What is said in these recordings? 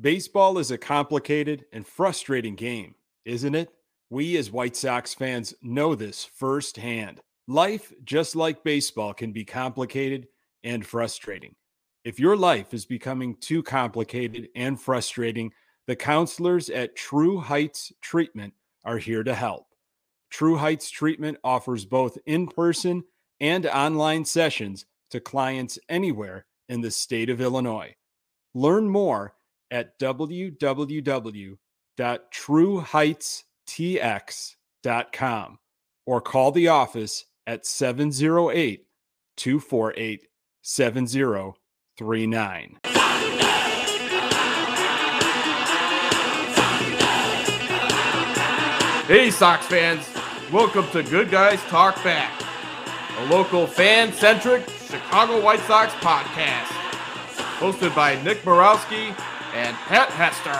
Baseball is a complicated and frustrating game, isn't it? We as White Sox fans know this firsthand. Life, just like baseball, can be complicated and frustrating. If your life is becoming too complicated and frustrating, the counselors at True Heights Treatment are here to help. True Heights Treatment offers both in person and online sessions to clients anywhere in the state of Illinois. Learn more at www.trueheightstx.com or call the office at 708 248 7039. Hey, Sox fans. Welcome to Good Guys Talk Back, a local fan centric Chicago White Sox podcast. Hosted by Nick Morawski and Pat Hester.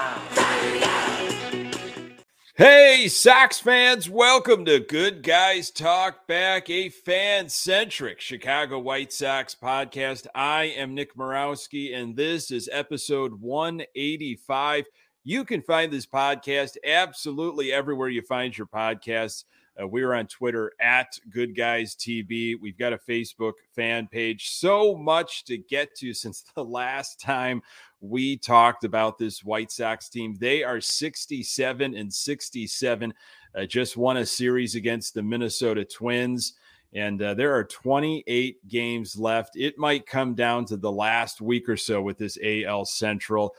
Hey, Sox fans, welcome to Good Guys Talk Back, a fan centric Chicago White Sox podcast. I am Nick Morawski, and this is episode 185. You can find this podcast absolutely everywhere you find your podcasts. Uh, we're on Twitter at Good Guys TV. We've got a Facebook fan page. So much to get to since the last time we talked about this White Sox team. They are 67 and 67, uh, just won a series against the Minnesota Twins. And uh, there are 28 games left. It might come down to the last week or so with this AL Central.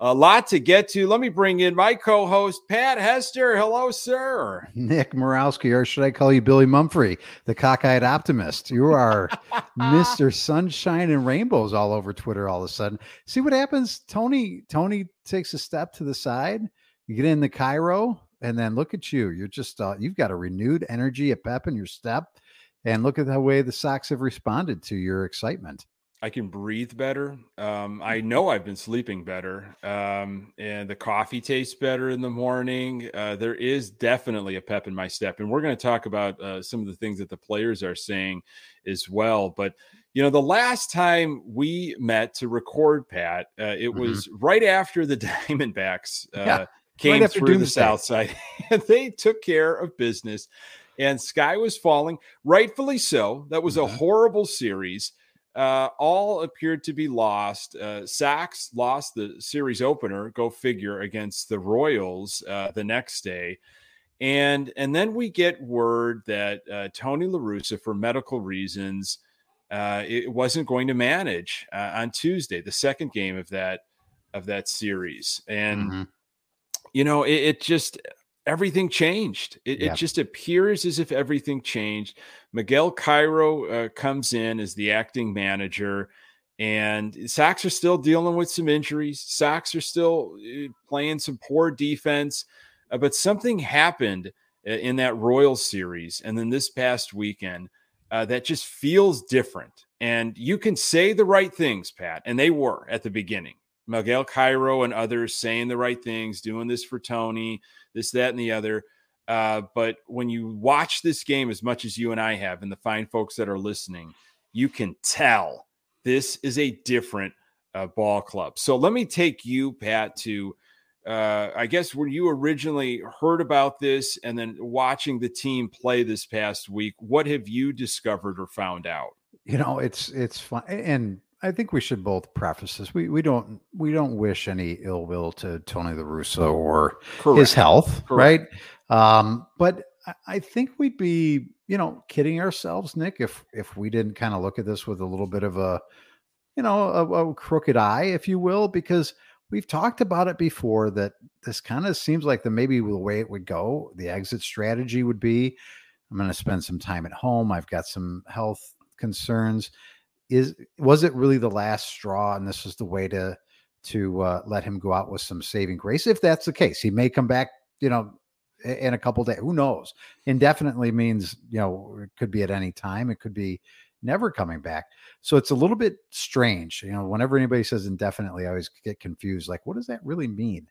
A lot to get to. Let me bring in my co-host Pat Hester. Hello, sir. Nick Morawski, or should I call you Billy Mumphrey, the cockeyed optimist? You are Mr. Sunshine and Rainbows all over Twitter all of a sudden. See what happens? Tony Tony takes a step to the side. You get in the Cairo, and then look at you. You're just uh, you've got a renewed energy, a pep in your step, and look at the way the Sox have responded to your excitement. I can breathe better. Um, I know I've been sleeping better, um, and the coffee tastes better in the morning. Uh, there is definitely a pep in my step, and we're going to talk about uh, some of the things that the players are saying as well. But you know, the last time we met to record, Pat, uh, it mm-hmm. was right after the Diamondbacks uh, yeah, came right through the South Side, and they took care of business. And sky was falling, rightfully so. That was mm-hmm. a horrible series uh, all appeared to be lost. Uh, Sox lost the series opener, go figure, against the Royals uh, the next day. And, and then we get word that uh, Tony La Russa, for medical reasons, uh, it wasn't going to manage uh, on Tuesday, the second game of that of that series. And mm-hmm. you know, it, it, just everything changed. It, yeah. it, just appears as if everything changed. Miguel Cairo uh, comes in as the acting manager, and Sox are still dealing with some injuries. Sox are still uh, playing some poor defense, uh, but something happened uh, in that Royal series, and then this past weekend uh, that just feels different. And you can say the right things, Pat, and they were at the beginning. Miguel Cairo and others saying the right things, doing this for Tony, this, that, and the other. Uh, but when you watch this game as much as you and I have, and the fine folks that are listening, you can tell this is a different uh, ball club. So let me take you, Pat, to uh, I guess when you originally heard about this and then watching the team play this past week, what have you discovered or found out? You know, it's it's fun, and I think we should both preface this. We we don't we don't wish any ill will to Tony La Russa or Correct. his health, Correct. right? Um, but I think we'd be, you know, kidding ourselves, Nick, if if we didn't kind of look at this with a little bit of a, you know, a, a crooked eye, if you will, because we've talked about it before that this kind of seems like the maybe the way it would go, the exit strategy would be, I'm going to spend some time at home. I've got some health concerns is was it really the last straw and this is the way to to uh, let him go out with some saving grace? If that's the case he may come back you know in a couple days who knows? Indefinitely means you know it could be at any time it could be never coming back. So it's a little bit strange you know whenever anybody says indefinitely i always get confused like what does that really mean?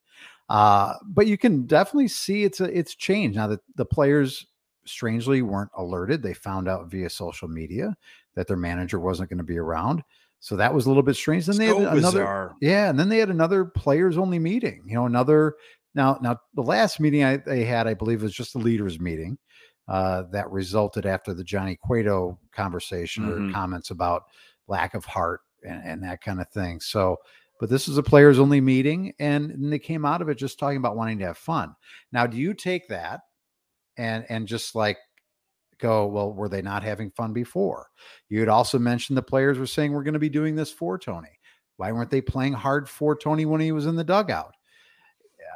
Uh but you can definitely see it's a it's changed now that the players strangely weren't alerted they found out via social media that their manager wasn't going to be around. So that was a little bit strange. Then they So had another, bizarre. yeah, and then they had another players only meeting. You know, another now now the last meeting I, they had, I believe, was just a leaders meeting uh, that resulted after the Johnny Cueto conversation Mhm. or comments about lack of heart and, and that kind of thing. So, but this is a players only meeting, and, and they came out of it just talking about wanting to have fun. Now, do you take that and and just like go, well, were they not having fun before? You had also mentioned the players were saying we're going to be doing this for Tony. Why weren't they playing hard for Tony when he was in the dugout?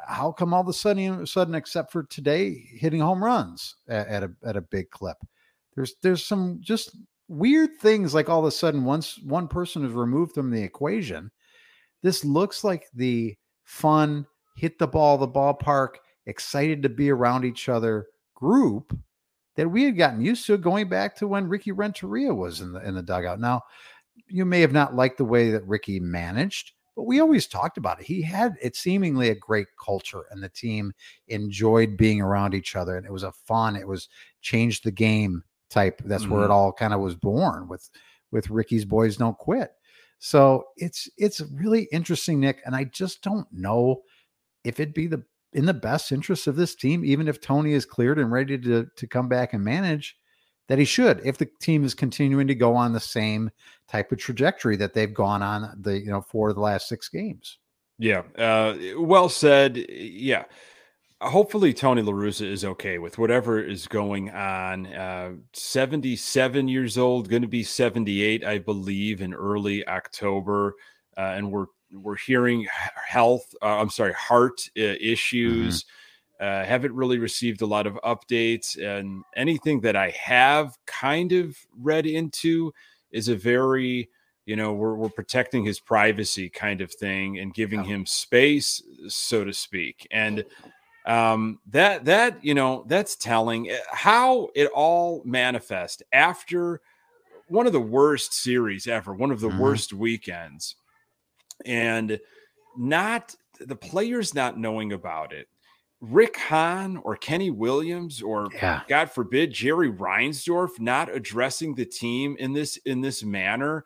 How come all of a sudden, sudden, except for today, hitting home runs at, at a at a big clip? There's there's some just weird things like all of a sudden once one person is removed from the equation, this looks like the fun hit the ball the ballpark, excited to be around each other group that we had gotten used to going back to when Ricky Renteria was in the in the dugout. Now, you may have not liked the way that Ricky managed, but we always talked about it. He had it seemingly a great culture, and the team enjoyed being around each other, and it was a fun. It was changed the game type. That's where it Mhm. all kind of was born with with Ricky's boys don't quit. So it's it's really interesting, Nick, and I just don't know if it'd be the in the best interest of this team, even if Tony is cleared and ready to to come back and manage, that he should. If the team is continuing to go on the same type of trajectory that they've gone on the you know for the last six games. Yeah. Uh, well said. Yeah. Hopefully, Tony La Russa is okay with whatever is going on. Uh, 77 years old, going to be 78, I believe, in early October. Uh, and we're we're hearing health, uh, I'm sorry, heart uh, issues. Uh, haven't really received a lot of updates. And anything that I have kind of read into is a very you know we're, we're protecting his privacy kind of thing and giving Yeah. him space so to speak and um that that you know that's telling Uh, how it all manifest after one of the worst series ever one of the Mhm. worst weekends and not the players not knowing about it rick hahn or kenny williams or Yeah. God forbid, Jerry Reinsdorf not addressing the team in this in this manner,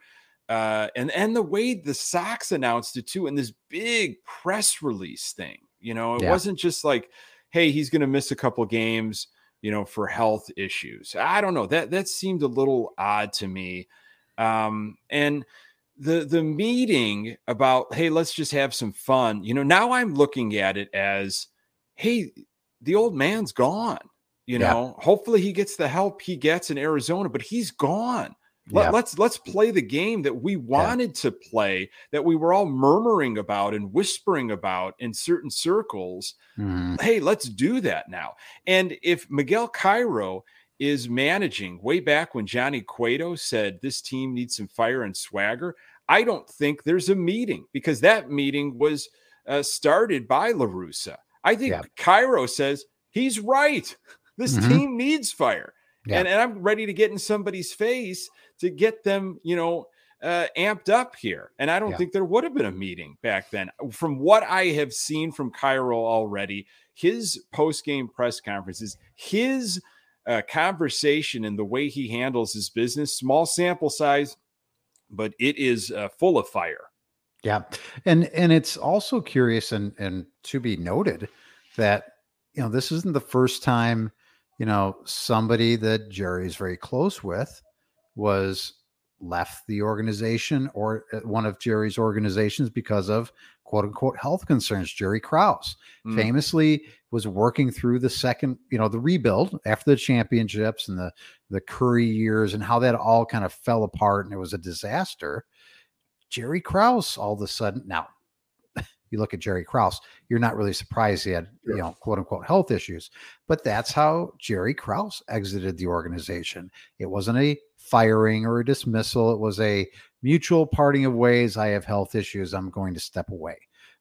uh, and and the way the Sox announced it too in this big press release thing. You know, it Yeah. wasn't just like, "Hey, he's going to miss a couple games," you know, for health issues. I don't know that that seemed a little odd to me, um, and the the meeting about, "Hey, let's just have some fun." You know, now I'm looking at it as, "Hey." The old man's gone you Yeah. know hopefully he gets the help he gets in arizona but he's gone Let, Yeah. let's let's play the game that we wanted to play that we were all murmuring about and whispering about in certain circles Mhm. hey let's do that now and if miguel cairo is managing way back when johnny cueto said this team needs some fire and swagger i don't think there's a meeting because that meeting was uh, started by larusa i think Yeah. cairo says he's right this Mhm. team needs fire Yeah. and, and i'm ready to get in somebody's face to get them you know uh, amped up here and i don't Yeah. think there would have been a meeting back then from what i have seen from cairo already his post-game press conferences his uh, conversation and the way he handles his business small sample size but it is uh, full of fire Yeah. And and it's also curious and and to be noted that you know this isn't the first time you know somebody that Jerry is very close with was left the organization or uh, one of Jerry's organizations because of quote unquote health concerns. Jerry Krause Mm. famously was working through the second, you know, the rebuild after the championships and the the Curry years and how that all kind of fell apart and it was a disaster. Jerry Krause all of a sudden now you look at Jerry Krause, you're not really surprised he had, you know, quote unquote health issues. But that's how Jerry Krause exited the organization. It wasn't a firing or a dismissal, it was a mutual parting of ways. I have health issues. I'm going to step away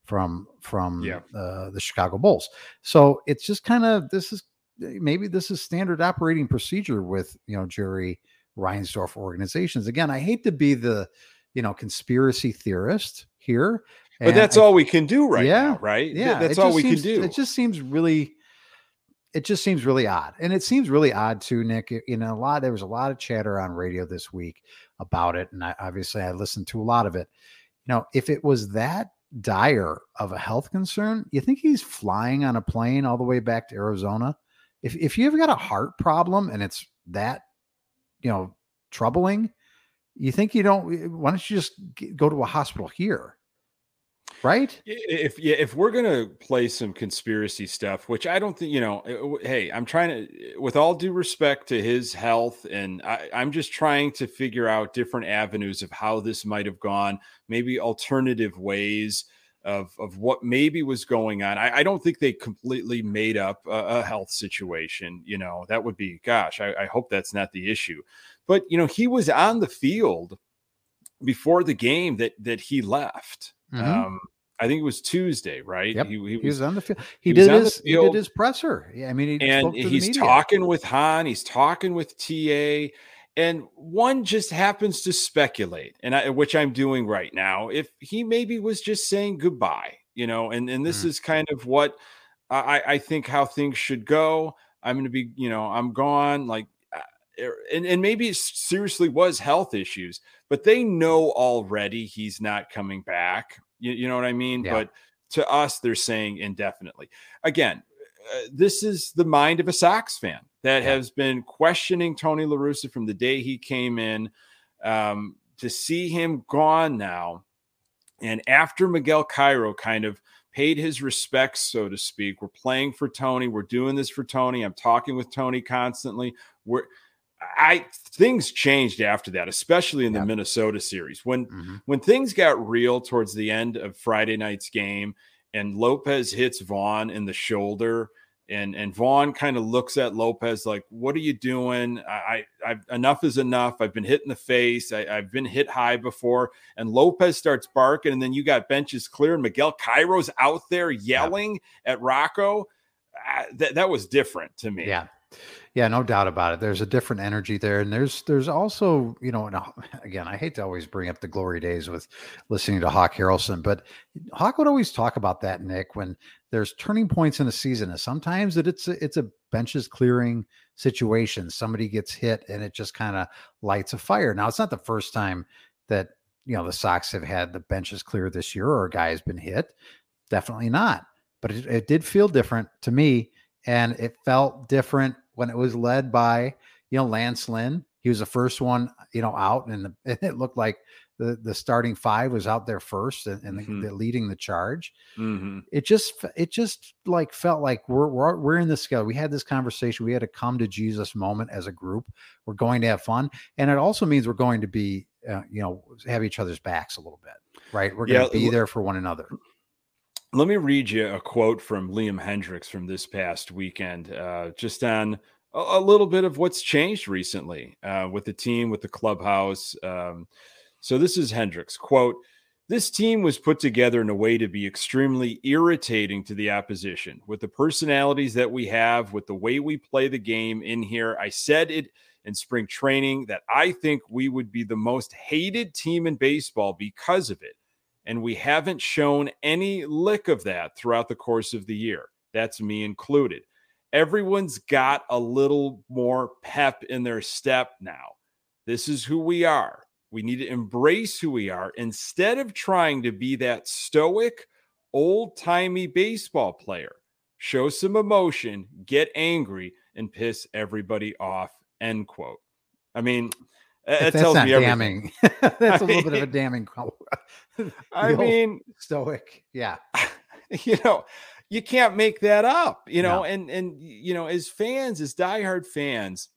from from Yeah. uh, the Chicago Bulls. So it's just kind of this is maybe this is standard operating procedure with you know Jerry Reinsdorf organizations. Again, I hate to be the you know conspiracy theorist here, but that's I- all we can do right Yeah, now right Yeah, that's all we seems- can do It just seems really. it just seems really odd. And it seems really odd too, Nick. You know, a lot there was a lot of chatter on radio this week about it. And I obviously I listened to a lot of it. You know, if it was that dire of a health concern, you think he's flying on a plane all the way back to Arizona? If if you've got a heart problem and it's that, you know, troubling, you think you don't eh, why don't you just go to a hospital here? Right? If yeah, if we're gonna play some conspiracy stuff, which I don't think you know, hey, I'm trying to, with all due respect to his health, and I, I'm just trying to figure out different avenues of how this might have gone, maybe alternative ways of of what maybe was going on. I, I don't think they completely made up a, a, health situation. You know, that would be, gosh, I, I hope that's not the issue. But you know, he was on the field before the game that that he left. Mm-hmm. Um, I think it was Tuesday, right? Yep. He, he, was, he was on the field. He, he did his he did his presser. Yeah, I mean, he and he's talking with Hahn. He's talking with TA, and one just happens to speculate, and I, which I'm doing right now. If he maybe was just saying goodbye, you know, and and this mm. is kind of what I, I think how things should go. I'm going to be, you know, I'm gone. Like and, and maybe it seriously was health issues, but they know already he's not coming back. You, you know what I mean? Yeah. But to us, they're saying indefinitely. Again, uh, this is the mind of a Sox fan that yeah. has been questioning Tony La Russa from the day he came in. Um, to see him gone now, and after Miguel Cairo kind of paid his respects, so to speak, we're playing for Tony. We're doing this for Tony. I'm talking with Tony constantly. We're I things changed after that, especially in the Minnesota series. When mm-hmm. when things got real towards the end of Friday night's game and Lopez hits Vaughn in the shoulder and and Vaughn kind of looks at Lopez like, "What are you doing? I, I I've, enough is enough. I've been hit in the face. I, have been hit high before." And Lopez starts barking, and then you got benches clear, and Miguel Cairo's out there yelling yeah. at Rocco. Uh, that that was different to me. Yeah, yeah, no doubt about it. There's a different energy there, and there's there's also you know, again, I hate to always bring up the glory days with listening to Hawk Harrelson, but Hawk would always talk about that, Nick, when there's turning points in a season, and sometimes that it's a, it's a benches clearing situation. Somebody gets hit, and it just kind of lights a fire. Now, it's not the first time that you know the Sox have had the benches clear this year, or a guy has been hit. Definitely not, but it, it did feel different to me, and it felt different when it was led by you know Lance Lynn. He was the first one you know out, and, the, and it looked like the the starting five was out there first and, and mm-hmm. the, the leading the charge. Mm-hmm. It just it just like felt like we're we're we're in this scale. We had this conversation. We had a come to Jesus moment as a group. We're going to have fun, and it also means we're going to be uh, you know have each other's backs a little bit, right? We're going yeah, to be there for one another. Let me read you a quote from Liam Hendriks from this past weekend, uh, just on a, a, little bit of what's changed recently uh, with the team, with the clubhouse. Um, so this is Hendriks quote. This team was put together in a way to be extremely irritating to the opposition with the personalities that we have, with the way we play the game in here. I said it in spring training that I think we would be the most hated team in baseball because of it and we haven't shown any lick of that throughout the course of the year. That's me included. Everyone's got a little more pep in their step now. This is who we are. We need to embrace who we are instead of trying to be that stoic, old timey baseball player. Show some emotion, get angry, and piss everybody off. End quote. I mean, Uh, uh, it tells me damning. that's a little bit of a damning. I mean, stoic. Yeah. You know, you can't make that up. You know, no. and and you know, as fans, as diehard fans,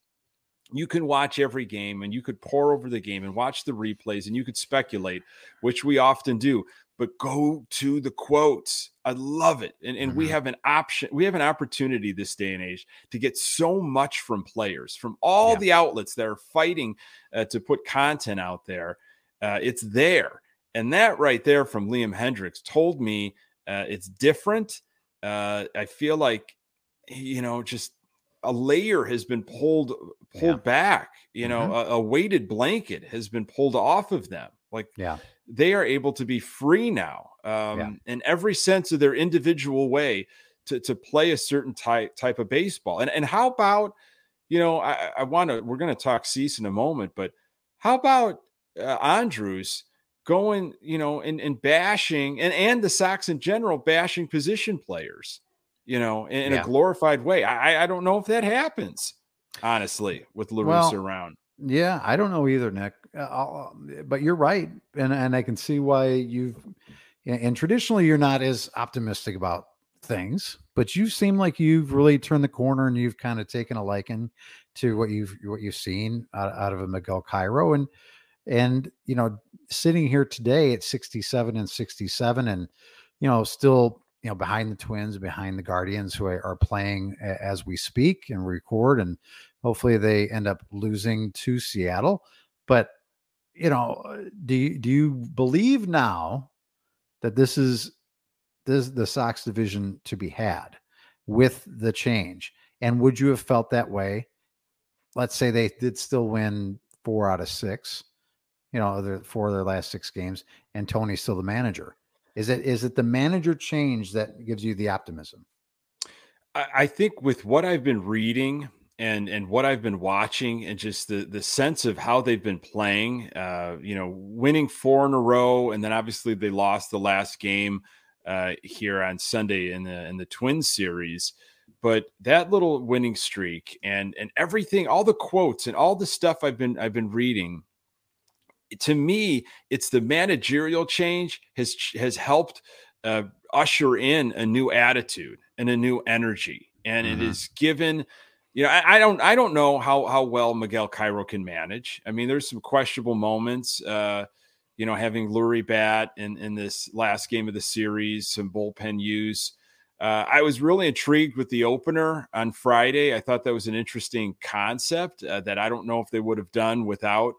you can watch every game and you could pour over the game and watch the replays and you could speculate, which we often do but go to the quotes. I love it. And, and mm-hmm. we have an option, we have an opportunity this day and age to get so much from players, from all yeah. the outlets that are fighting uh, to put content out there. Uh, it's there. And that right there from Liam Hendriks told me uh, it's different. Uh, I feel like, you know, just a layer has been pulled pulled yeah. back you know mm-hmm. a, a weighted blanket has been pulled off of them like yeah they are able to be free now um, yeah. in every sense of their individual way to, to play a certain type type of baseball. And and how about, you know, I, I want to we're going to talk Cease in a moment, but how about uh, Andrus going, you know, and, and bashing and and the Sox in general bashing position players, you know, in, in yeah. a glorified way. I I don't know if that happens honestly with La Russa well, around. Yeah, I don't know either, Nick. Uh, but you're right, and and I can see why you've. And traditionally, you're not as optimistic about things, but you seem like you've really turned the corner and you've kind of taken a liking to what you've what you've seen out, out of a Miguel Cairo and and you know sitting here today at 67 and 67 and you know still you know behind the twins behind the guardians who are playing as we speak and record and hopefully they end up losing to seattle but you know do you, do you believe now that this is this the sox division to be had with the change and would you have felt that way let's say they did still win four out of six you know, the four of their last six games, and Tony's still the manager. Is it is it the manager change that gives you the optimism? I think with what I've been reading and and what I've been watching, and just the the sense of how they've been playing, uh, you know, winning four in a row, and then obviously they lost the last game uh, here on Sunday in the in the Twin series but that little winning streak and and everything all the quotes and all the stuff i've been i've been reading to me, it's the managerial change has has helped uh, usher in a new attitude and a new energy, and mm-hmm. it is given. You know, I, I, don't I don't know how how well Miguel Cairo can manage. I mean, there's some questionable moments. Uh, you know, having Leury bat in in this last game of the series, some bullpen use. Uh, I was really intrigued with the opener on Friday. I thought that was an interesting concept uh, that I don't know if they would have done without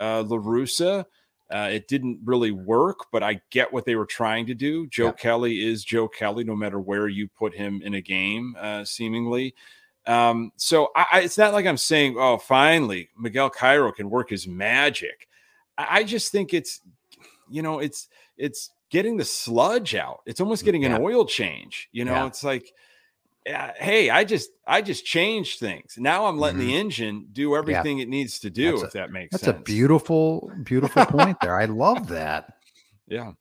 uh, La Russa. Uh, it didn't really work, but I get what they were trying to do. Joe yeah. Kelly is Joe Kelly, no matter where you put him in a game, uh, seemingly. Um, so I, I, it's not like I'm saying, oh, finally, Miguel Cairo can work his magic. I, I just think it's, you know, it's it's getting the sludge out. It's almost getting yeah. an oil change. You know, yeah. it's like hey, I just I just changed things. Now I'm letting mm-hmm. the engine do everything yeah. it needs to do. That's if a, that makes that's sense. a beautiful, beautiful point there. I love that. Yeah.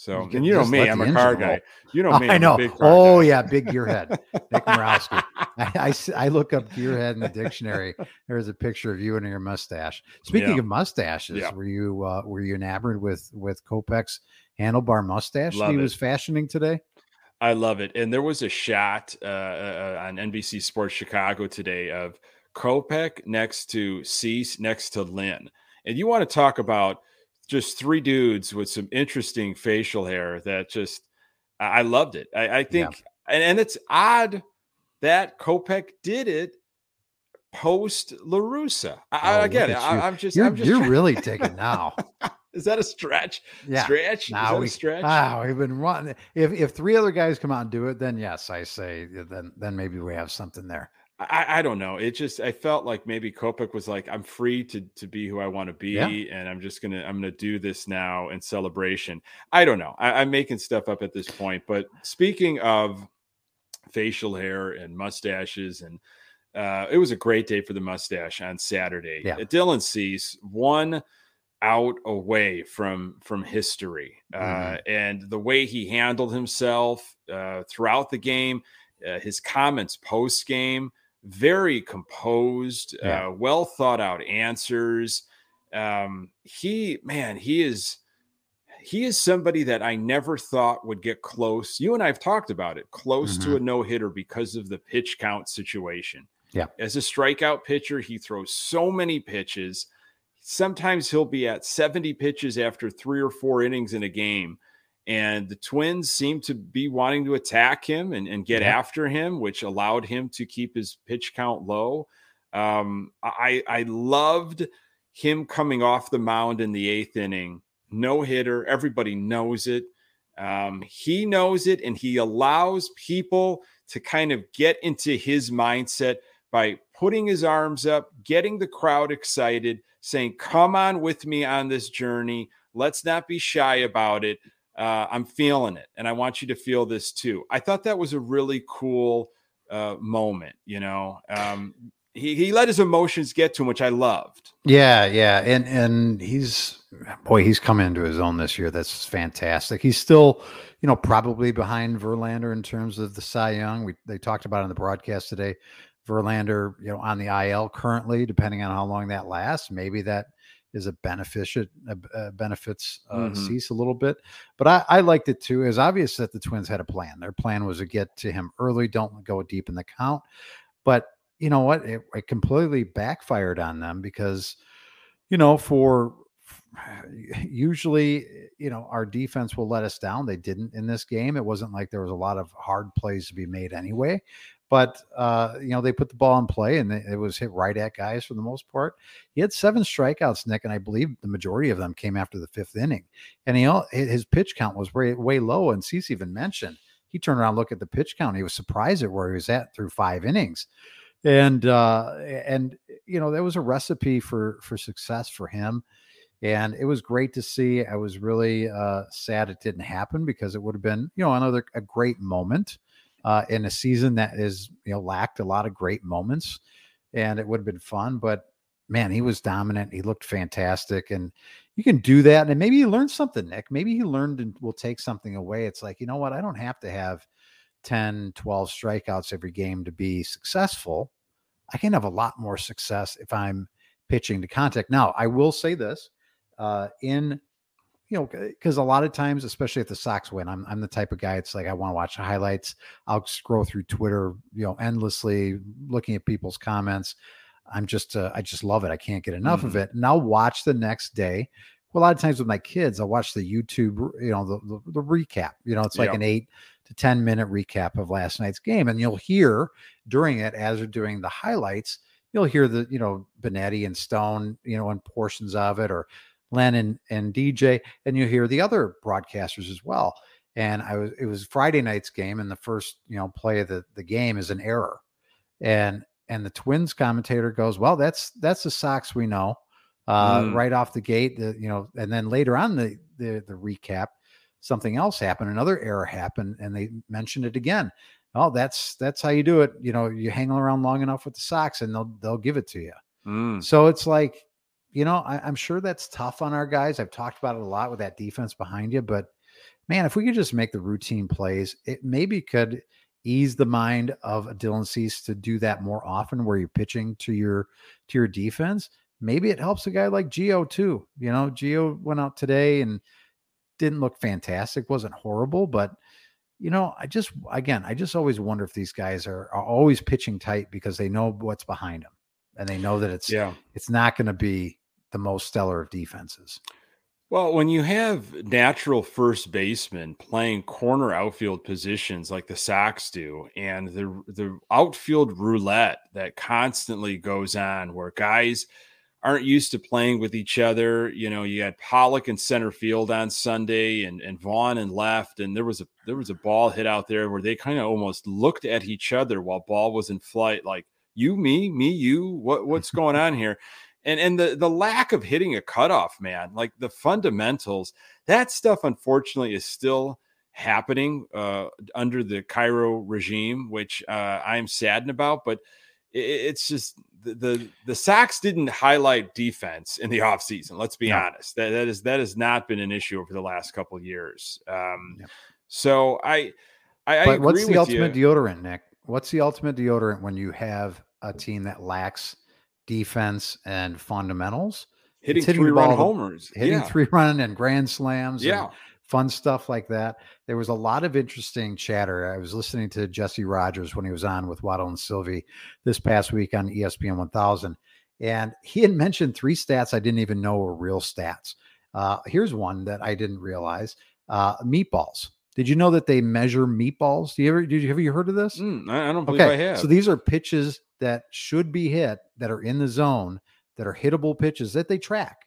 So, you and you know me, I'm a car guy. You know me, I know. oh guy. yeah, big gearhead, Nick Morawski. I, I, I, look up gearhead in the dictionary. There's a picture of you and your mustache. Speaking yeah. of mustaches, yeah. were you uh, were you enamored with with Kopech's handlebar mustache Love he it. was fashioning today? I love it. And there was a shot uh, uh, uh on NBC Sports Chicago today of Kopech next to Cease, next to Lynn. And you want to talk about just three dudes with some interesting facial hair that just, I loved it. I, I think, yeah. and, and it's odd that Kopech did it post La Russa. I, oh, it. I, am just, you're, I'm just you're really taking now. Is that a stretch? Yeah. Stretch? Now we, stretch? Wow, we've been running. If if three other guys come out and do it, then yes, I say then then maybe we have something there. I, I don't know. It just I felt like maybe Kopech was like, I'm free to to be who I want to be, yeah. and I'm just gonna I'm gonna do this now in celebration. I don't know. I, I'm making stuff up at this point. But speaking of facial hair and mustaches and uh, it was a great day for the mustache on Saturday. Yeah. Dylan Cease one out away from from history uh, mm-hmm. and the way he handled himself uh, throughout the game uh, his comments post game very composed yeah. Uh, well thought out answers um, he man he is he is somebody that I never thought would get close. You and I have talked about it, close mm-hmm. to a no hitter because of the pitch count situation. Yeah. As a strikeout pitcher, he throws so many pitches sometimes he'll be at 70 pitches after three or four innings in a game. And the Twins seemed to be wanting to attack him and, and get yeah. after him, which allowed him to keep his pitch count low. Um, I, I loved him coming off the mound in the eighth inning, no hitter. Everybody knows it. Um, he knows it, and he allows people to kind of get into his mindset by putting his arms up, getting the crowd excited, saying, Come on with me on this journey. Let's not be shy about it. Uh, I'm feeling it, and I want you to feel this too. I thought that was a really cool uh, moment. You know, um, he he let his emotions get to him, which I loved. Yeah, yeah, and and he's boy, he's come into his own this year. That's fantastic. He's still, you know, probably behind Verlander in terms of the Cy Young. We they talked about on the broadcast today. Verlander, you know, on the IL currently, depending on how long that lasts, maybe that is a beneficial uh, benefits uh, mm-hmm. Cease a little bit. But I, I liked it too. It was obvious that the Twins had a plan. Their plan was to get to him early, don't go deep in the count. But you know what? It, it completely backfired on them because, you know, for usually, you know, our defense will let us down. They didn't in this game. It wasn't like there was a lot of hard plays to be made anyway. But uh, you know, they put the ball in play and it was hit right at guys for the most part. He had seven strikeouts, Nick, and I believe the majority of them came after the fifth inning. And he his pitch count was way way low. And Cease even mentioned he turned around, looked at the pitch count. He was surprised at where he was at through five innings and uh and you know that was a recipe for for success for him and it was great to see i was really uh sad it didn't happen because it would have been you know another a great moment uh in a season that is you know lacked a lot of great moments and it would have been fun but man he was dominant he looked fantastic and you can do that and maybe he learned something nick maybe he learned and will take something away it's like you know what i don't have to have 10, 12 strikeouts every game to be successful. I can have a lot more success if I'm pitching to contact. Now, I will say this uh, in, you know, because a lot of times, especially if the Sox win, I'm, I'm the type of guy, it's like I want to watch the highlights. I'll scroll through Twitter, you know, endlessly looking at people's comments. I'm just, uh, I just love it. I can't get enough mm-hmm. of it. And I'll watch the next day. Well, a lot of times with my kids, I'll watch the YouTube, you know, the, the, the recap. You know, it's like an eight to 10 minute recap of last night's game. And you'll hear during it, as they're doing the highlights, you'll hear the, you know, Benetti and Stone, you know, in portions of it, or Len and, and DJ, and you hear the other broadcasters as well. And I was, it was Friday night's game, and the first, you know, play of the, the game is an error. And, and the Twins commentator goes, Well, that's, that's the Sox we know. Uh, mm. right off the gate, the, you know, and then later on the, the, the recap, something else happened, another error happened, and they mentioned it again. Oh, that's that's how you do it. You know, you hang around long enough with the Sox, and they'll they'll give it to you. Mm. So it's like, you know, I, I'm sure that's tough on our guys. I've talked about it a lot with that defense behind you, but man, if we could just make the routine plays, it maybe could ease the mind of a Dylan Cease to do that more often where you're pitching to your to your defense. Maybe it helps a guy like Gio too. You know, Gio went out today and didn't look fantastic, wasn't horrible, but you know, I just again, I just always wonder if these guys are, are always pitching tight because they know what's behind them and they know that it's yeah, it's not going to be the most stellar of defenses. Well, when you have natural first basemen playing corner outfield positions like the Sox do, and the the outfield roulette that constantly goes on, where guys aren't used to playing with each other. You know, you had Pollock in center field on Sunday and, and Vaughn in left. And there was a there was a ball hit out there where they kind of almost looked at each other while ball was in flight, like you, me, me, you, what what's going on here? And and the the lack of hitting a cutoff, man, like the fundamentals, that stuff unfortunately is still happening uh, under the Cairo regime, which uh, I'm saddened about, but it's just the, the the Sox didn't highlight defense in the offseason. Let's be honest. That that is that has not been an issue over the last couple of years. Um, so I I, but I what's the ultimate you. deodorant, Nick? What's the ultimate deodorant when you have a team that lacks defense and fundamentals? Hitting, hitting three run homers, hitting yeah. three run and grand slams. Yeah fun stuff like that. There was a lot of interesting chatter. I was listening to Jesse Rogers when he was on with Waddle and Silvy this past week on ESPN 1000, and he had mentioned three stats I didn't even know were real stats. Uh, here's one that I didn't realize: uh, meatballs. Did you know that they measure meatballs? Do you ever did you have you heard of this? Mm, I don't believe okay. I have. So these are pitches that should be hit that are in the zone that are hittable pitches that they track.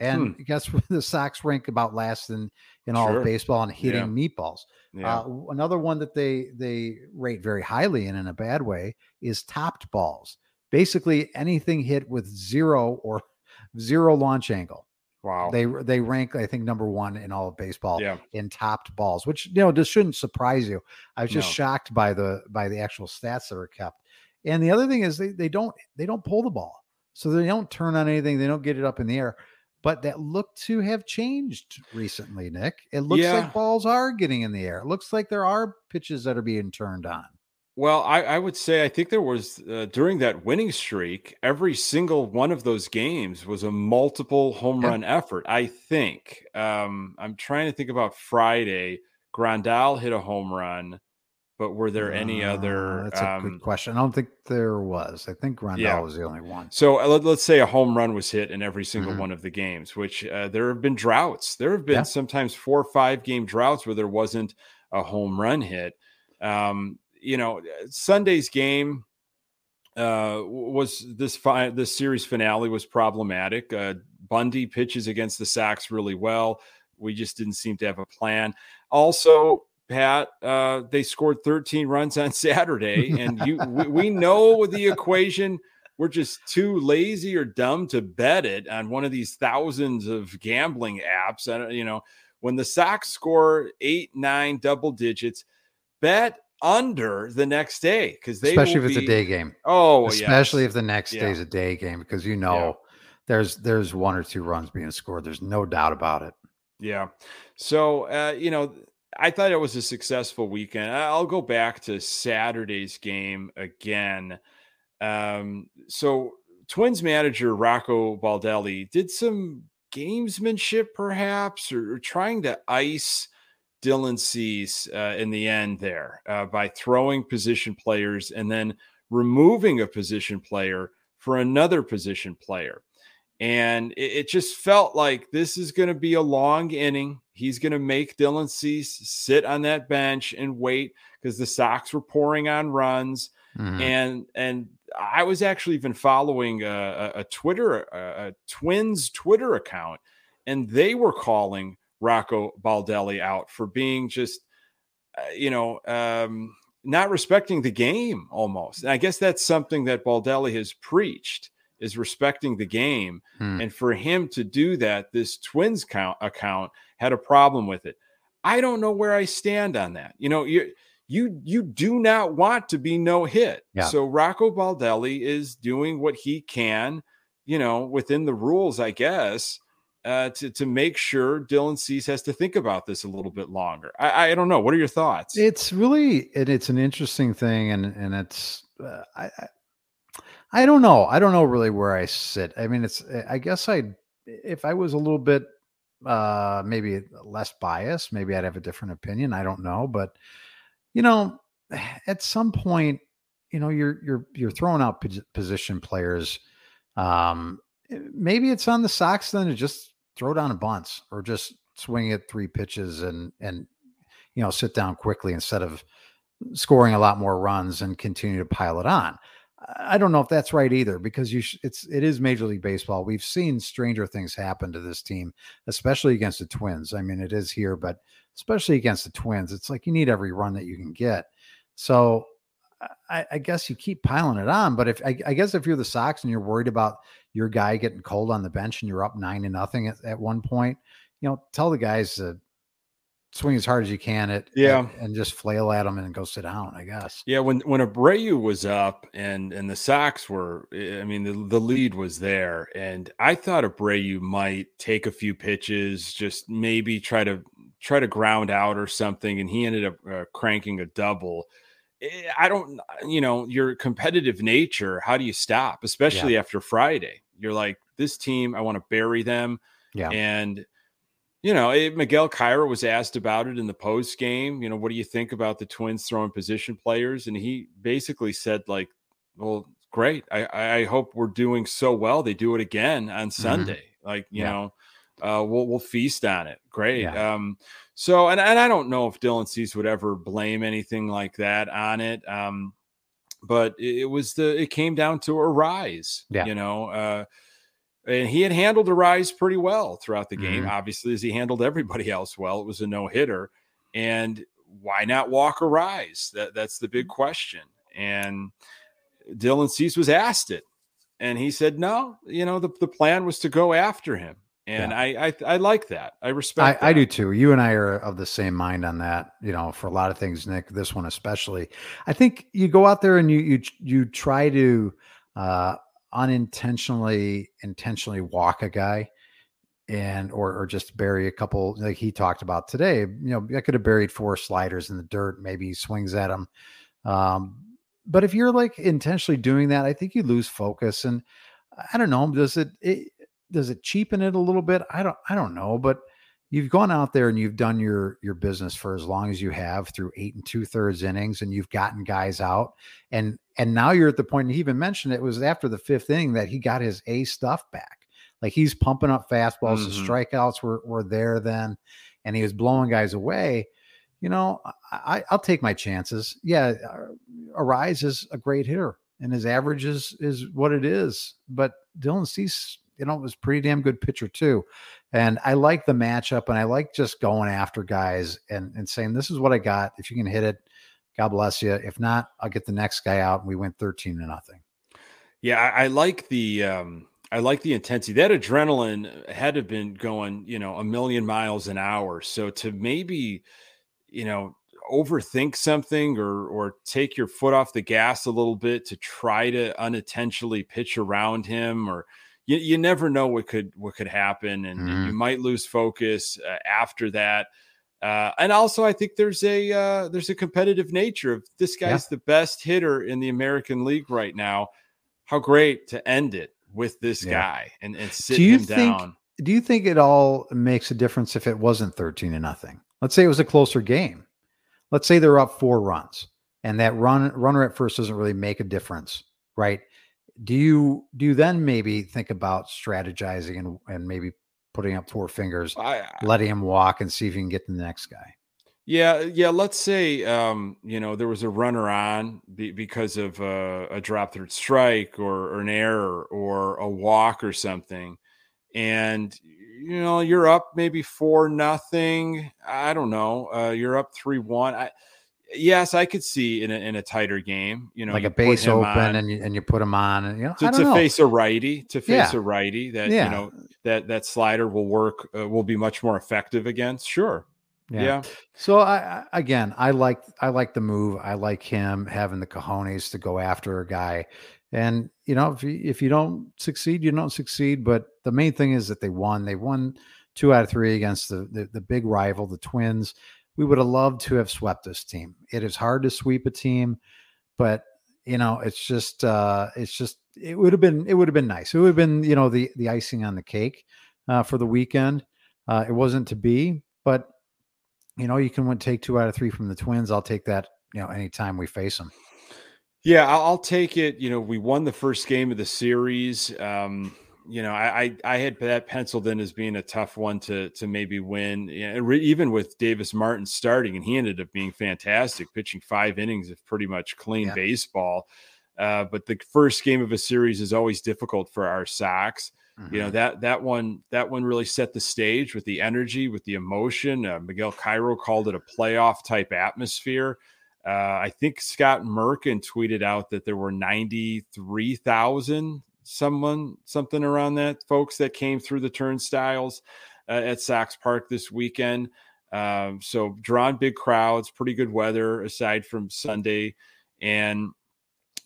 And hmm. guess what? The Sox rank about last in in all sure. of baseball and hitting yeah. meatballs. Yeah. Uh, another one that they they rate very highly and in a bad way is topped balls. Basically, anything hit with zero or zero launch angle. Wow. They they rank, I think, number one in all of baseball yeah. in topped balls, which you know this shouldn't surprise you. I was just no. shocked by the by the actual stats that are kept. And the other thing is they, they don't they don't pull the ball. So they don't turn on anything, they don't get it up in the air. But that look to have changed recently, Nick. It looks yeah. like balls are getting in the air. It looks like there are pitches that are being turned on. Well, I, I, would say I think there was uh, during that winning streak, every single one of those games was a multiple home yeah. run effort. I think. Um, I'm trying to think about Friday. Grandal hit a home run, but were there any uh, other? That's a um, good question. I don't think there was. I think Grandal yeah. was the only one. So uh, let, us say a home run was hit in every single mm-hmm. one of the games, which uh, there have been droughts. There have been yeah. sometimes four or five game droughts where there wasn't a home run hit. Um, you know, Sunday's game uh, was this fi- this series finale was problematic. Uh, Bundy pitches against the Sox really well. We just didn't seem to have a plan. Also, Pat, uh, they scored 13 runs on Saturday, and you we, we know the equation. We're just too lazy or dumb to bet it on one of these thousands of gambling apps. And you know, when the Sox score eight, nine, double digits, bet under the next day because they especially if it's be, a day game. Oh, especially yes. if the next yeah. day is a day game because you know yeah. there's there's one or two runs being scored. There's no doubt about it. Yeah. So uh, you know, I thought it was a successful weekend. I'll go back to Saturday's game again. Um, so Twins manager Rocco Baldelli did some gamesmanship, perhaps, or, or trying to ice Dylan Cease uh, in the end there uh, by throwing position players and then removing a position player for another position player. And it, it just felt like this is going to be a long inning. He's going to make Dylan Cease sit on that bench and wait because the Sox were pouring on runs. Mm-hmm. And and I was actually even following a, a, a Twitter, a, a Twins Twitter account, and they were calling Rocco Baldelli out for being just, uh, you know, um, not respecting the game almost. And I guess that's something that Baldelli has preached is respecting the game. Hmm. And for him to do that, this Twins count account had a problem with it. I don't know where I stand on that. You know, you you you do not want to be no hit. Yeah. So Rocco Baldelli is doing what he can, you know, within the rules, I guess, uh, to to make sure Dylan Cease has to think about this a little bit longer. I, I don't know. What are your thoughts? It's really it, it's an interesting thing, and and it's uh, I, I I don't know. I don't know really where I sit. I mean, it's I guess I if I was a little bit uh maybe less biased, maybe I'd have a different opinion. I don't know, but you know, at some point, you know, you're you're you're throwing out position players. Um, maybe it's on the Sox then to just throw down a bunts or just swing it three pitches and and you know sit down quickly instead of scoring a lot more runs and continue to pile it on. I don't know if that's right either because you sh- it's it is Major League Baseball. We've seen stranger things happen to this team, especially against the Twins. I mean, it is here, but especially against the Twins, it's like you need every run that you can get. So I, I guess you keep piling it on. But if I, I, guess if you're the Sox and you're worried about your guy getting cold on the bench and you're up nine to nothing at, at one point, you know, tell the guys to swing as hard as you can at yeah at, and just flail at them and go sit down i guess yeah when when abreu was up and and the sox were i mean the, the lead was there and i thought abreu might take a few pitches just maybe try to try to ground out or something and he ended up uh, cranking a double Eh, I don't, you know, your competitive nature. How do you stop, especially yeah. after Friday? You're like, this team, I want to bury them. Yeah. And, you know, it, Miguel Cairo was asked about it in the post game. You know, what do you think about the Twins throwing position players? And he basically said, like, well, great. I, I hope we're doing so well. They do it again on mm-hmm. Sunday. Mm-hmm. Like, you yeah. know, uh, we'll we'll feast on it. Great. Yeah. Um, so, and, and I don't know if Dylan Cease would ever blame anything like that on it. Um, but it, was the it came down to Arraez. Yeah. You know, uh, and he had handled Arraez pretty well throughout the game. Mm-hmm. Obviously, as he handled everybody else well. It was a no hitter, and why not walk Arraez? That that's the big question. And Dylan Cease was asked it, and he said, "No, you know, the, the plan was to go after him." And yeah. I, I, I like that. I respect. I, I, do too. You and I are of the same mind on that. You know, for a lot of things, Nick. This one especially. I think you go out there and you you you try to uh, unintentionally intentionally walk a guy and or or just bury a couple like he talked about today. You know, I could have buried four sliders in the dirt. Maybe he swings at them. Um, but if you're like intentionally doing that, I think you lose focus. And I don't know, does it, it does it cheapen it a little bit? I don't I don't know, but you've gone out there and you've done your your business for as long as you have through eight and two thirds innings, and you've gotten guys out, and and now you're at the point. And he even mentioned it was after the fifth inning that he got his A stuff back. Like he's pumping up fastballs. Mm-hmm. The strikeouts were were there then, and he was blowing guys away. You know, I, I'll take my chances. Yeah, Arraez is a great hitter, and his average is is what it is. But Dylan Cease, you know, it was pretty damn good pitcher too. And I like the matchup, and I like just going after guys and and saying, "This is what I got. If you can hit it, God bless you. If not, I'll get the next guy out." And we went thirteen to nothing. Yeah, I, I like the um, I like the intensity. That adrenaline had to have been going, you know, a million miles an hour. So to maybe, you know, overthink something or or take your foot off the gas a little bit to try to unintentionally pitch around him or you, you never know what could what could happen and, mm. you mm-hmm. might lose focus uh, after that uh, and also i think there's a uh, there's a competitive nature of this guy's yeah. the best hitter in the american league right now how great to end it with this yeah. guy and, and sit him think, down. Do you think it all makes a difference if it wasn't 13 to nothing? Let's say it was a closer game. Let's say they're up four runs and that run runner at first doesn't really make a difference, right? Do you do you then maybe think about strategizing and, and maybe putting up four fingers, I, letting him walk and see if you can get the next guy? Yeah, yeah. Let's say um, you know there was a runner on be, because of uh, a drop third strike or, or, an error or a walk or something, and you know you're up maybe four nothing. I don't know. Uh, you're up three one. I, yes, I could see in a, in a tighter game. You know, like a base open on, and you, and you put him on, and you know, to, to face a righty, to face yeah. a righty that yeah. you know that that slider will work uh, will be much more effective against. Sure. Yeah. yeah. So I again, I like I like the move. I like him having the cojones to go after a guy. And you know, if you, if you don't succeed, you don't succeed. But the main thing is that they won. They won two out of three against the the, the big rival, the Twins. We would have loved to have swept this team. It is hard to sweep a team, but you know, it's just uh it's just it would have been it would have been nice. It would have been you know the the icing on the cake uh, for the weekend. Uh, it wasn't to be, but you know, you can take two out of three from the Twins. I'll take that, you know, anytime we face them. Yeah, I'll take it. You know, we won the first game of the series. Um, you know, I, I, I had that penciled in as being a tough one to to maybe win. even with Davis Martin starting, and he ended up being fantastic, pitching five innings of pretty much clean yeah. baseball. Uh, but the first game of a series is always difficult for our Sox. Mm-hmm. You know mm-hmm. that that one that one really set the stage with the energy, with the emotion. Uh, Miguel Cairo called it a playoff type atmosphere. Uh, I think Scott Merkin tweeted out that there were ninety three thousand someone something around that folks that came through the turnstiles uh, at Sox Park this weekend. Um, so drawn big crowds, pretty good weather aside from Sunday, and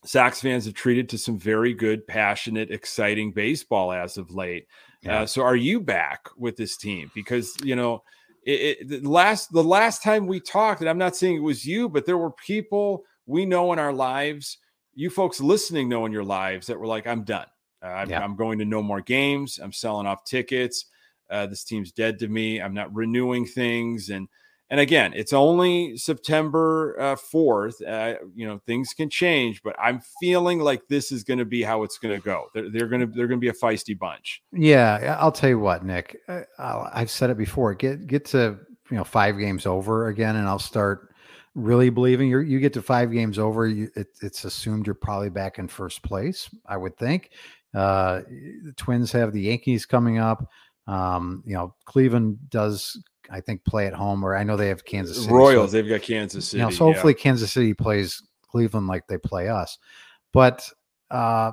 Sox fans have treated to some very good, passionate, exciting baseball as of late. Yeah. Uh, so, are you back with this team? Because you know, it, it, the last the last time we talked, and I'm not saying it was you, but there were people we know in our lives, you folks listening know in your lives that were like, "I'm done. Uh, I'm, yeah. I'm, going to no more games. I'm selling off tickets. Uh, this team's dead to me. I'm not renewing things." And and again, it's only September uh, fourth. Uh, you know, things can change, but I'm feeling like this is going to be how it's going to go. They're, they're going to they're going to be a feisty bunch. Yeah, I'll tell you what, Nick. I have said it before. Get get to you know five games over again, and I'll start really believing you you get to five games over. You, it, it's assumed you're probably back in first place. I would think. Uh, the Twins have the Yankees coming up. Um, you know, Cleveland does I think play at home, or I know they have Kansas City. Royals, so, they've got Kansas City. You know, so hopefully yeah. Kansas City plays Cleveland like they play us. But uh,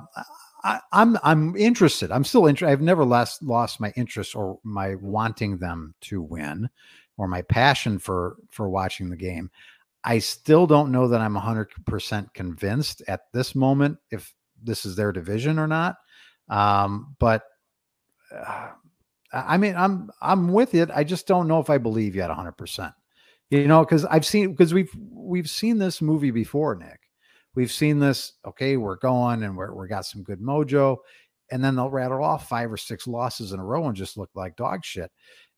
I, am I'm, I'm interested. I'm still interested. I've never lost lost my interest or my wanting them to win, or my passion for for watching the game. I still don't know that I'm 100% convinced at this moment if this is their division or not. Um, but uh, I mean, I'm I'm with it. I just don't know if I believe yet 100%. You know, because I've seen because we've we've seen this movie before, Nick. We've seen this. Okay, we're going and we're we got some good mojo, and then they'll rattle off five or six losses in a row and just look like dog shit.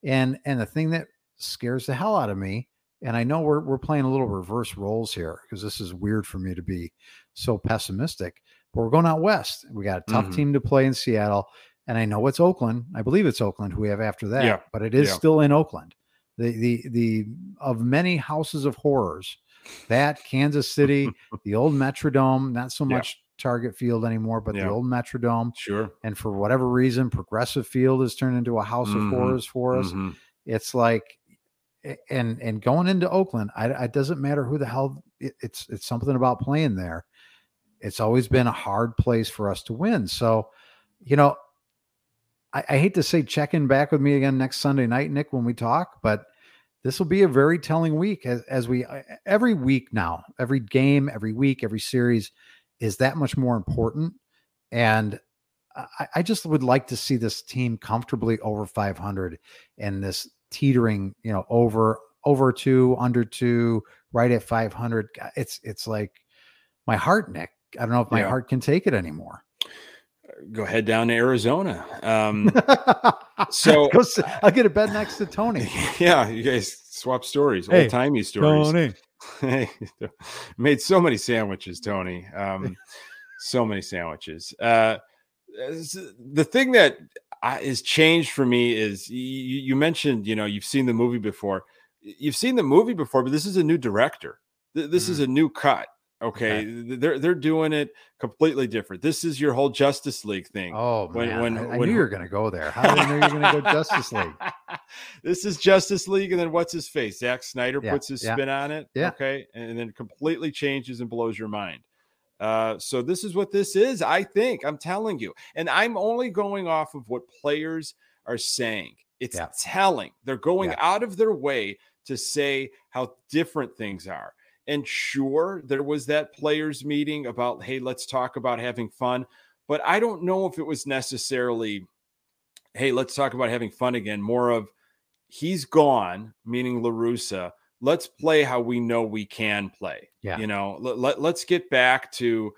And and the thing that scares the hell out of me, and I know we're we're playing a little reverse roles here because this is weird for me to be so pessimistic. But we're going out west. We got a tough mm-hmm. team to play in Seattle, and I know it's Oakland. I believe it's Oakland who we have after that, yeah. but it is yeah. still in Oakland the the the of many houses of horrors that Kansas City, the old Metrodome, not so much yeah. Target Field anymore, but the old Metrodome. Sure. And for whatever reason, Progressive Field has turned into a house mm-hmm. of horrors for us. Mm-hmm. It's like, and and going into Oakland, I, it doesn't matter who the hell it, it's. It's something about playing there. It's always been a hard place for us to win. So, you know, I, I hate to say check in back with me again next Sunday night, Nick, when we talk, but this will be a very telling week as, as we uh, every week now, every game, every week, every series is that much more important. And I, I just would like to see this team comfortably over 500 and this teetering, you know, over over two, under two, right at 500. It's it's like my heart, Nick. I don't know if my yeah. heart can take it anymore go head down to Arizona. Um, so I'll get a bed next to Tony. Yeah, you guys swap stories, hey, old timey stories. Tony. Made so many sandwiches, Tony. Um, so many sandwiches. Uh, the thing that is changed for me is you, you mentioned, you know, you've seen the movie before. You've seen the movie before, but this is a new director. This mm-hmm. is a new cut. Okay. okay. they're they're doing it completely different. This is your whole Justice League thing. Oh when, man, when, I, I when, knew you were going to go there. How did I know you were going to go Justice League? this is Justice League, and then what's his face? Zack Snyder yeah, puts his yeah. spin on it. Yeah. Okay, and then completely changes and blows your mind. Uh, so this is what this is. I think I'm telling you, and I'm only going off of what players are saying. It's yeah. telling. They're going out of their way to say how different things are. And sure, there was that players' meeting about, hey, let's talk about having fun. But I don't know if it was necessarily, hey, let's talk about having fun again. More of, he's gone, meaning La Russa. Let's play how we know we can play. Yeah. You know, let, let, let's get back to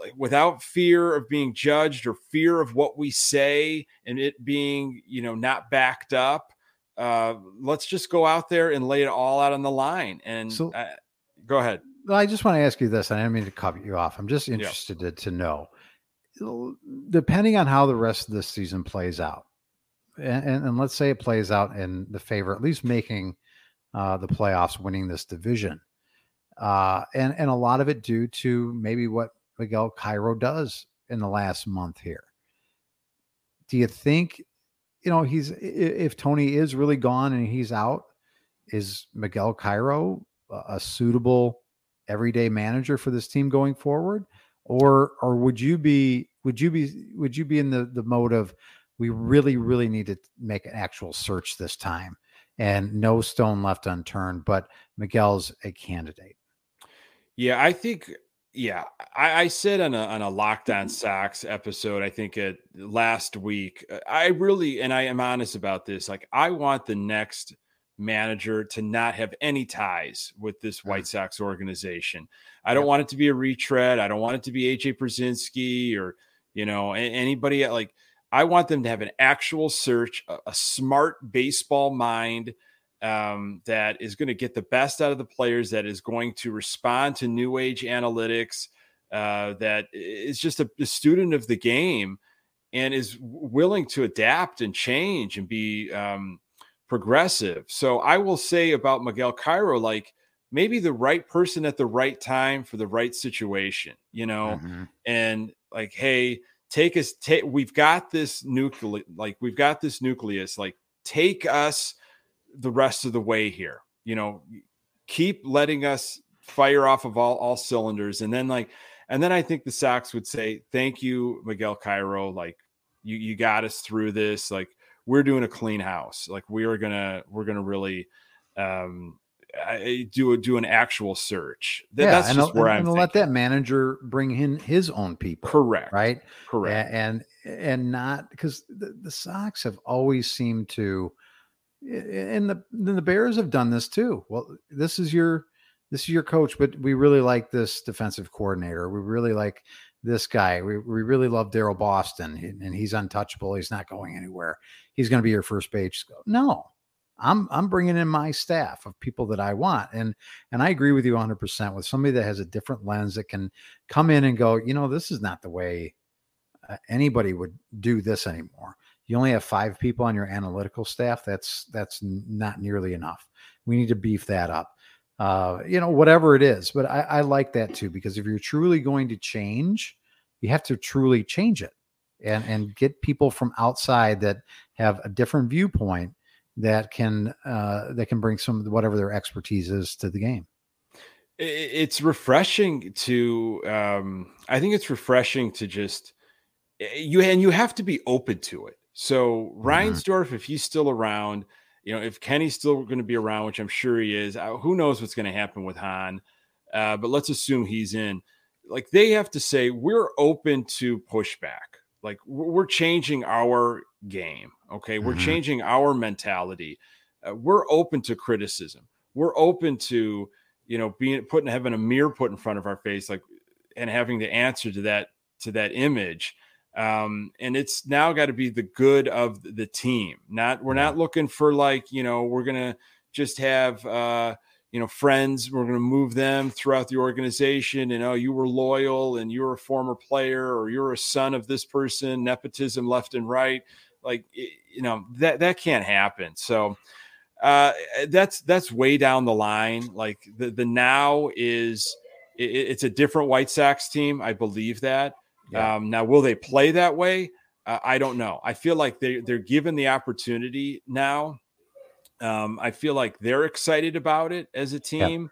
like without fear of being judged or fear of what we say and it being, you know, not backed up. Uh, let's just go out there and lay it all out on the line. And so, uh, Go ahead. Well, I just want to ask you this. I didn't mean to cut you off. I'm just interested yeah. to know, depending on how the rest of the season plays out, and, and, and, let's say it plays out in the favor, at least making uh, the playoffs, winning this division, uh, and and a lot of it due to maybe what Miguel Cairo does in the last month here. Do you think, you know, he's if Tony is really gone and he's out, is Miguel Cairo a suitable everyday manager for this team going forward or or would you be would you be would you be in the the mode of we really really need to make an actual search this time and no stone left unturned but miguel's a candidate yeah i think yeah i, I said on a on a lockdown Sox episode i think it last week uh, i really and i am honest about this like i want the next manager to not have any ties with this mm. White Sox organization. I don't want it to be a retread. I don't want it to be AJ Pierzynski or you know anybody like. I want them to have an actual search, a, a smart baseball mind um, that is going to get the best out of the players, that is going to respond to new age analytics, uh, that is just a, a student of the game and is willing to adapt and change and be um, progressive. So I will say about Miguel Cairo, like maybe the right person at the right time for the right situation, you know, mm-hmm. and like, hey, take us, take, we've got this nucleus, like we've got this nucleus, like take us the rest of the way here, you know, keep letting us fire off of all, all cylinders. And then like And then I think the Sox would say, "Thank you, Miguel Cairo. Like you you got us through this. Like we're doing a clean house. Like we are gonna we're gonna really." Um, do a, do an actual search. That, yeah, that's and just where and, I'm. And let that manager bring in his own people. Correct. Right. Correct. And and, and not because the, the Sox have always seemed to, and the the Bears have done this too. Well, this is your this is your coach, but we really like this defensive coordinator. We really like this guy. We, we really love Daryl Boston, and he's untouchable. He's not going anywhere. He's going to be your first base. No, I'm I'm bringing in my staff of people that I want, and and I agree with you 100 percent with somebody that has a different lens that can come in and go, you know, this is not the way uh, anybody would do this anymore. You only have five people on your analytical staff. That's that's not nearly enough. We need to beef that up. Uh, you know, whatever it is. But I, I like that too because if you're truly going to change, you have to truly change it and and get people from outside that have a different viewpoint that can uh, that can bring some whatever their expertise is to the game. It's refreshing to. Um, I think it's refreshing to just eh, you and you have to be open to it. So mm-hmm. Reinsdorf, if he's still around, you know, if Kenny's still going to be around, which I'm sure he is, uh, who knows what's going to happen with Hahn? Uh, but let's assume he's in. Like they have to say, we're open to pushback. Like we're changing our game. Okay. We're mm-hmm. changing our mentality. Uh, we're open to criticism. We're open to, you know, being putting having a mirror put in front of our face, like, and having the answer to that, to that image. Um, and it's now got to be the good of the team. Not, we're not looking for like, you know, we're going to just have, uh, you know friends we're going to move them throughout the organization and oh you were loyal and you're a former player or you're a son of this person nepotism left and right like you know that that can't happen so uh that's that's way down the line like the the now is it, it's a different white sox team i believe that yeah. um now will they play that way uh, i don't know i feel like they they're given the opportunity now um, I feel like they're excited about it as a team.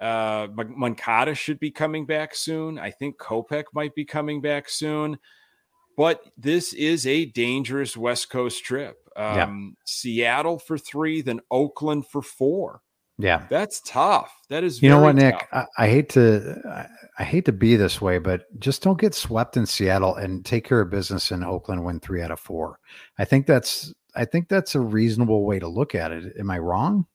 Uh, Moncada should be coming back soon. I think Kopech might be coming back soon. But this is a dangerous West Coast trip. Um, Seattle for three, then Oakland for four. Yeah, that's tough. That is. You know what, Nick? I, I, hate to, I, I, hate to be this way, but just don't get swept in Seattle and take care of business in Oakland. Win three out of four. I think that's I think that's a reasonable way to look at it. Am I wrong?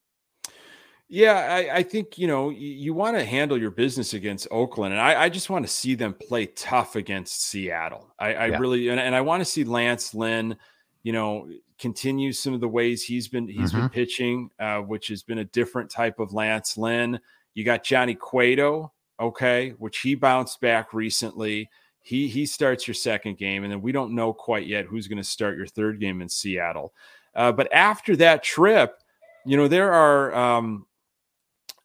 Yeah, I, I think you know you, you want to handle your business against Oakland, and I, I, just want to see them play tough against Seattle. I, I yeah. really and, and, I want to see Lance Lynn, you know, continue some of the ways he's been he's mm-hmm. been pitching, uh, which has been a different type of Lance Lynn. You got Johnny Cueto, okay, which he bounced back recently he he starts your second game, and then we don't know quite yet who's going to start your third game in Seattle. Uh, but after that trip, you know there are um,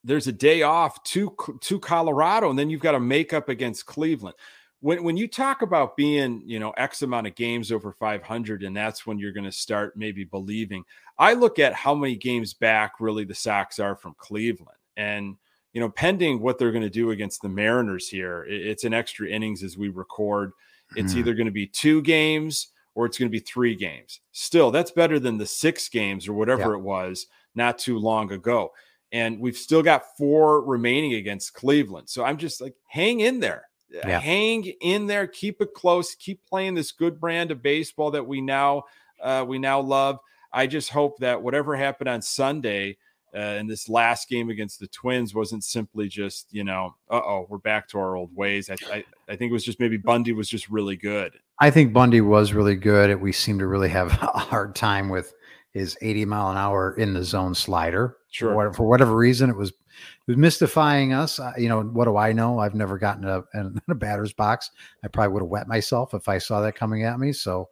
there's a day off to to Colorado, and then you've got to make up against Cleveland. When when you talk about being you know X amount of games over 500, and that's when you're going to start maybe believing. I look at how many games back really the Sox are from Cleveland, and you know, pending what they're going to do against the Mariners here, it's an extra innings as we record. It's mm. either going to be two games or it's going to be three games. Still, that's better than the six games or whatever yeah. it was not too long ago. And we've still got four remaining against Cleveland. So I'm just like, hang in there. Yeah. Hang in there, keep it close, keep playing this good brand of baseball that we now uh, we now love. I just hope that whatever happened on Sunday, uh, and this last game against the Twins wasn't simply just you know, uh oh, we're back to our old ways. I, I, I think it was just maybe Bundy was just really good. I think Bundy was really good. We seem to really have a hard time with his 80 mile an hour in the zone slider. Sure. For, whatever reason, it was it was mystifying us. Uh, you know, what do I know? I've never gotten a, in a batter's box. I probably would have wet myself if I saw that coming at me. So,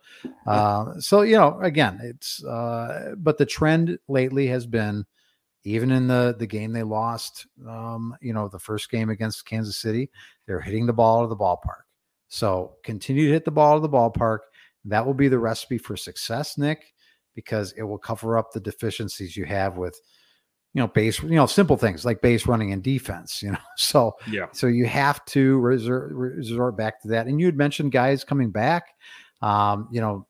uh, so you know, again, it's uh, but the trend lately has been even in the the game they lost, um, you know, the first game against Kansas City, they're hitting the ball out of the ballpark. So continue to hit the ball of the ballpark. That will be the recipe for success, Nick, because it will cover up the deficiencies you have with you know, base, you know, simple things like base running and defense, you know. So yeah, so you have to resort, resort back to that. And you had mentioned guys coming back. Um, you know,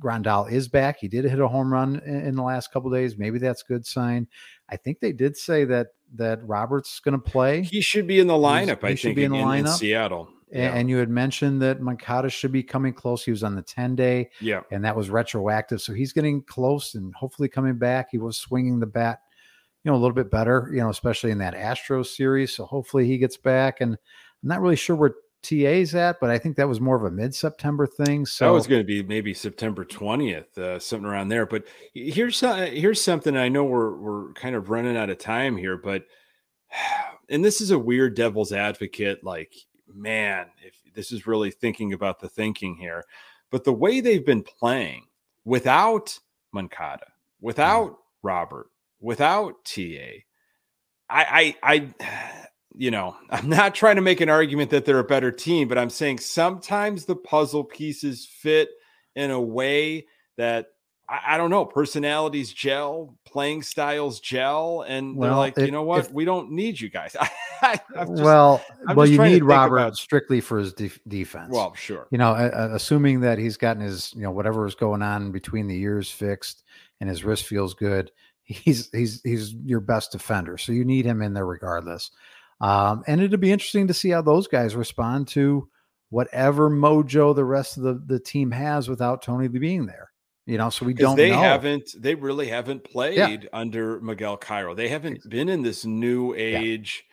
Grandal is back. He did hit a home run in, the last couple days. Maybe that's a good sign. I think they did say that that Roberts is going to play. He should be in the lineup. He's, I think be in the lineup. In Seattle. Yeah. And you had mentioned that Moncada should be coming close. He was on the 10 day. Yeah. And that was retroactive. So he's getting close and hopefully coming back. He was swinging the bat you know, a little bit better, you know, especially in that Astros series. So hopefully he gets back. And I'm not really sure where TA's at, but I think that was more of a mid September thing. So that was going to be maybe September 20th, uh, something around there. But here's uh, here's something I know we're we're kind of running out of time here, but and this is a weird devil's advocate. Like, man, if this is really thinking about the thinking here, but the way they've been playing without Moncada, without mm. Robert, without TA, I, I, I, you know, I'm not trying to make an argument that they're a better team, but I'm saying sometimes the puzzle pieces fit in a way that I, I don't know, personalities gel, playing styles gel, and well, they're like, if, you know what, if, we don't need you guys. just, well, I'm well, you need Robert about, strictly for his de- defense. Well, sure. You know, uh, assuming that he's gotten his, you know, whatever is going on between the ears fixed and his wrist feels good he's he's he's your best defender. So you need him in there regardless. Um, and it'll be interesting to see how those guys respond to whatever mojo the rest of the, the team has without Tony being there. You know, so we don't. They know. haven't. They really haven't played yeah. under Miguel Cairo. They haven't been in this new age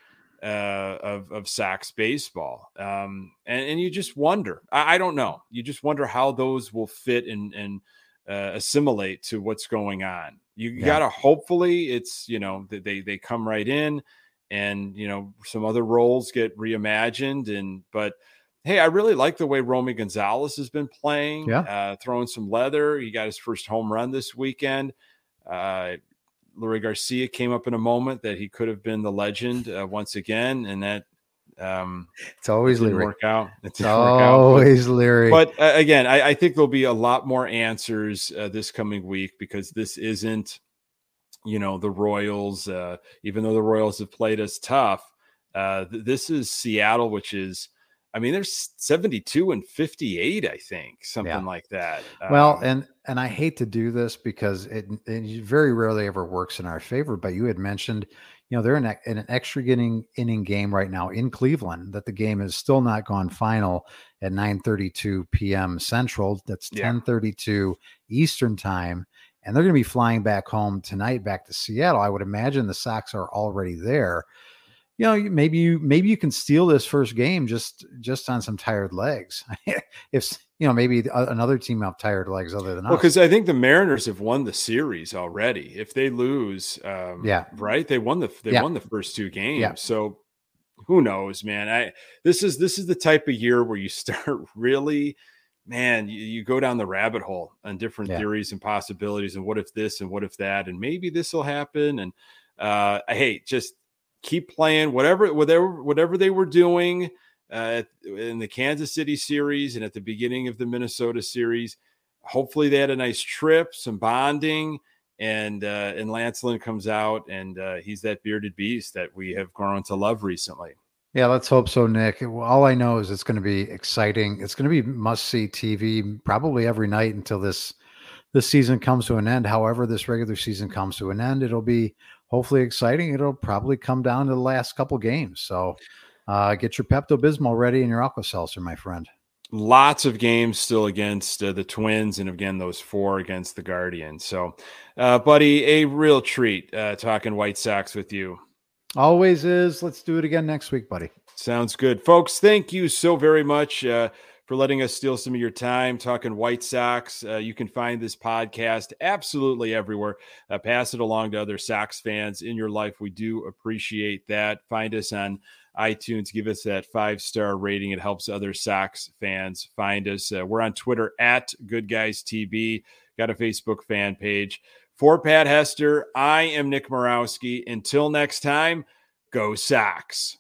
yeah. uh, of of Sox baseball. Um, and and you just wonder. I, I, don't know. You just wonder how those will fit and and uh, assimilate to what's going on. You yeah. gotta hopefully it's you know they they come right in, and you know some other roles get reimagined and but hey, I really like the way Romy Gonzalez has been playing. Yeah, uh, throwing some leather. He got his first home run this weekend. Uh, Leury Garcia came up in a moment that he could have been the legend uh, once again, and that um, it's always didn't work out. It's always Leury. But uh, again, I, I, think there'll be a lot more answers uh, this coming week because this isn't, you know, the Royals. Uh, even though the Royals have played us tough, uh, th- this is Seattle, which is, I mean, there's 72 and 58, I think, something yeah. like that. Well, um, and and I hate to do this because it, it very rarely ever works in our favor. But you had mentioned you know they're in, a, in, an extra inning inning game right now in Cleveland that the game has still not gone final at 9:32 p.m. Central. That's 10:32 Eastern time, and they're going to be flying back home tonight, back to Seattle. I would imagine the Sox are already there. You know, maybe you maybe you can steal this first game just just on some tired legs. if you know, maybe another team have tired legs other than well, because I think the Mariners have won the series already. If they lose, um, yeah, right, they won the they yeah. won the first two games. Yeah. So who knows, man? I this is this is the type of year where you start really, man. You, you go down the rabbit hole on different yeah. theories and possibilities, and what if this and what if that, and maybe this will happen. And uh, hey, just keep playing whatever whatever whatever they were doing uh, in the Kansas City series and at the beginning of the Minnesota series. Hopefully, they had a nice trip, some bonding, and uh, and Lance Lynn comes out and uh, he's that bearded beast that we have grown to love recently. Yeah, let's hope so, Nick. All I know is it's going to be exciting. It's going to be must see TV probably every night until this this season comes to an end. However, this regular season comes to an end, it'll be hopefully exciting. It'll probably come down to the last couple games. So uh, get your Pepto Bismol ready and your Alka Seltzer, my friend. Lots of games still against uh, the Twins, and again those four against the Guardians. So, uh, buddy, a real treat uh, talking White Sox with you. Always is. Let's do it again next week, buddy. Sounds good, folks. Thank you so very much uh, for letting us steal some of your time talking White Sox. Uh, you can find this podcast absolutely everywhere. Uh, pass it along to other Sox fans in your life. We do appreciate that. Find us on iTunes. Give us that five star rating. It helps other Sox fans find us. Uh, we're on Twitter at Good Guys TV. Got a Facebook fan page. For Pat Hester, I am Nick Morawski. Until next time, go Sox.